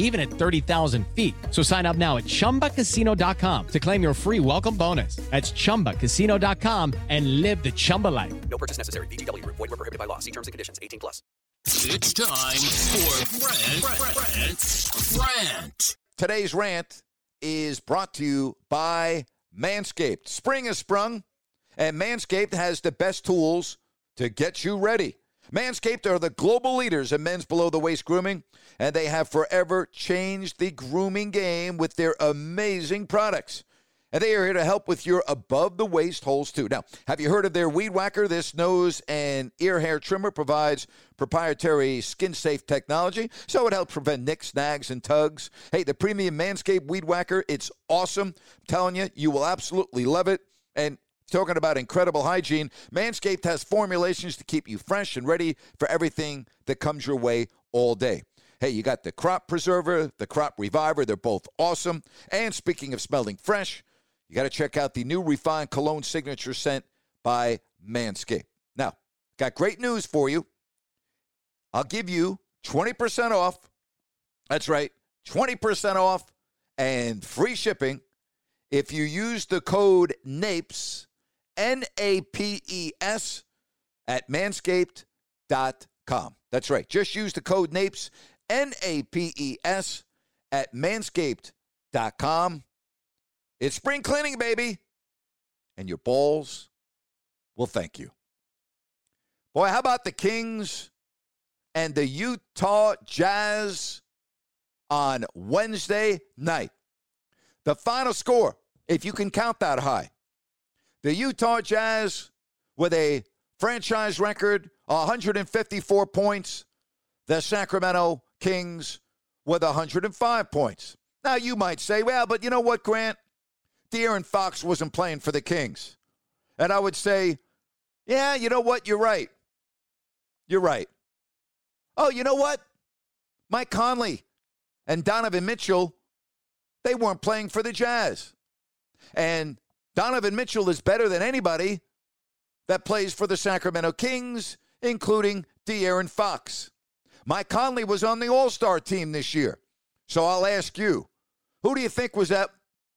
even at 30,000 feet. So sign up now at ChumbaCasino.com to claim your free welcome bonus. That's ChumbaCasino.com and live the Chumba life. No purchase necessary. VGW. Void were prohibited by law. See terms and conditions. 18 plus. It's time for Brent, Brent, Rant. Today's rant is brought to you by Manscaped. Spring has sprung, and Manscaped has the best tools to get you ready. Manscaped are the global leaders in men's below the waist grooming, and they have forever changed the grooming game with their amazing products. And they are here to help with your above the waist holes too. Now, have you heard of their Weed Whacker? This nose and ear hair trimmer provides proprietary skin safe technology, so it helps prevent nicks, snags, and tugs. Hey, the premium Manscaped Weed Whacker, it's awesome. I'm telling you, you will absolutely love it. And Talking about incredible hygiene, Manscaped has formulations to keep you fresh and ready for everything that comes your way all day. Hey, you got the Crop Preserver, the Crop Reviver. They're both awesome. And speaking of smelling fresh, you got to check out the new refined cologne signature scent by Manscaped. Now, got great news for you. I'll give you 20% off. That's right, 20% off and free shipping if you use the code NAPES N A P E S, at manscaped.com. That's right. Just use the code NAPES, N A P E S, at manscaped.com. It's spring cleaning, baby. And your balls will thank you. Boy, how about the Kings and the Utah Jazz on Wednesday night? The final score, if you can count that high, the Utah Jazz with a franchise record 154 points, the Sacramento Kings with 105 points. Now you might say, well, but you know what, Grant? De'Aaron Fox wasn't playing for the Kings. And I would say, yeah, you know what? You're right. You're right. Oh, you know what? Mike Conley and Donovan Mitchell, they weren't playing for the Jazz. And Donovan Mitchell is better than anybody that plays for the Sacramento Kings, including De'Aaron Fox. Mike Conley was on the All Star team this year. So I'll ask you who do you think was at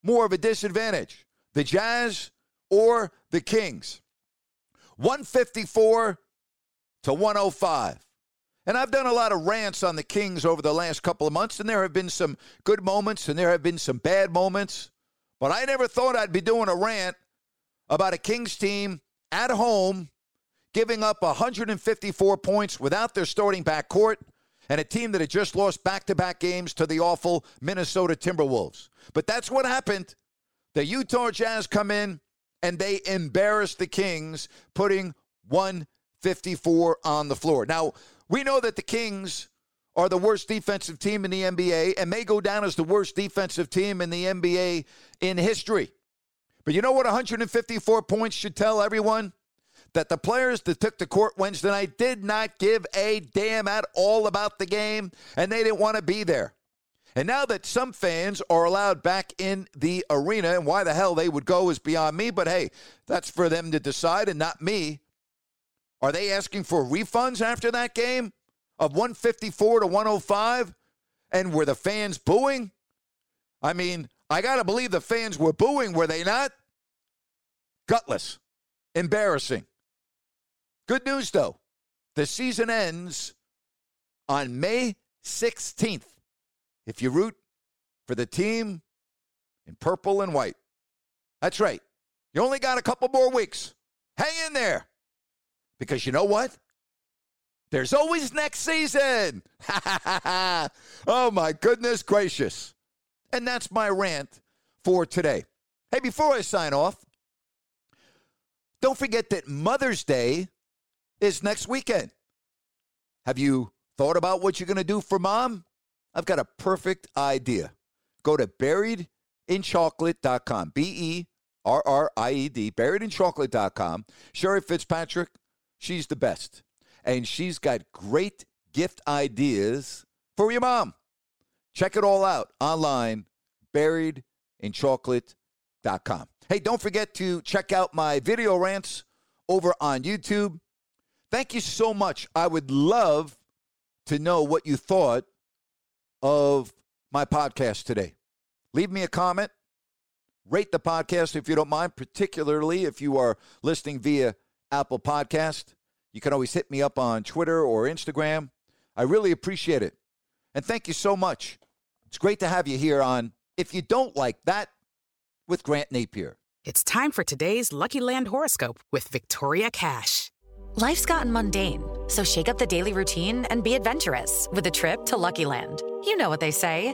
more of a disadvantage, the Jazz or the Kings? 154 to 105. And I've done a lot of rants on the Kings over the last couple of months, and there have been some good moments and there have been some bad moments. But I never thought I'd be doing a rant about a Kings team at home giving up 154 points without their starting backcourt and a team that had just lost back to back games to the awful Minnesota Timberwolves. But that's what happened. The Utah Jazz come in and they embarrass the Kings, putting 154 on the floor. Now, we know that the Kings are the worst defensive team in the NBA and may go down as the worst defensive team in the NBA in history. But you know what 154 points should tell everyone? That the players that took the court Wednesday night did not give a damn at all about the game and they didn't want to be there. And now that some fans are allowed back in the arena, and why the hell they would go is beyond me, but hey, that's for them to decide and not me. Are they asking for refunds after that game? Of 154 to 105 and were the fans booing? I mean, I got to believe the fans were booing, were they not? Gutless. Embarrassing. Good news, though. The season ends on May 16th. If you root for the team in purple and white. That's right. You only got a couple more weeks. Hang in there. Because you know what? There's always next season. oh, my goodness gracious. And that's my rant for today. Hey, before I sign off, don't forget that Mother's Day is next weekend. Have you thought about what you're going to do for mom? I've got a perfect idea. Go to berriedinchocolate.com. B E R R I E D, berriedinchocolate.com. Sherry Fitzpatrick, she's the best. And she's got great gift ideas for your mom. Check it all out online, berriedinchocolate.com. Hey, don't forget to check out my video rants over on YouTube. Thank you so much. I would love to know what you thought of my podcast today. Leave me a comment. Rate the podcast if you don't mind, particularly if you are listening via Apple Podcast. You can always hit me up on Twitter or Instagram. I really appreciate it. And thank you so much. It's great to have you here on If You Don't Like That with Grant Napier. It's time for today's Lucky Land horoscope with Victoria Cash. Life's gotten mundane, so shake up the daily routine and be adventurous with a trip to Lucky Land. You know what they say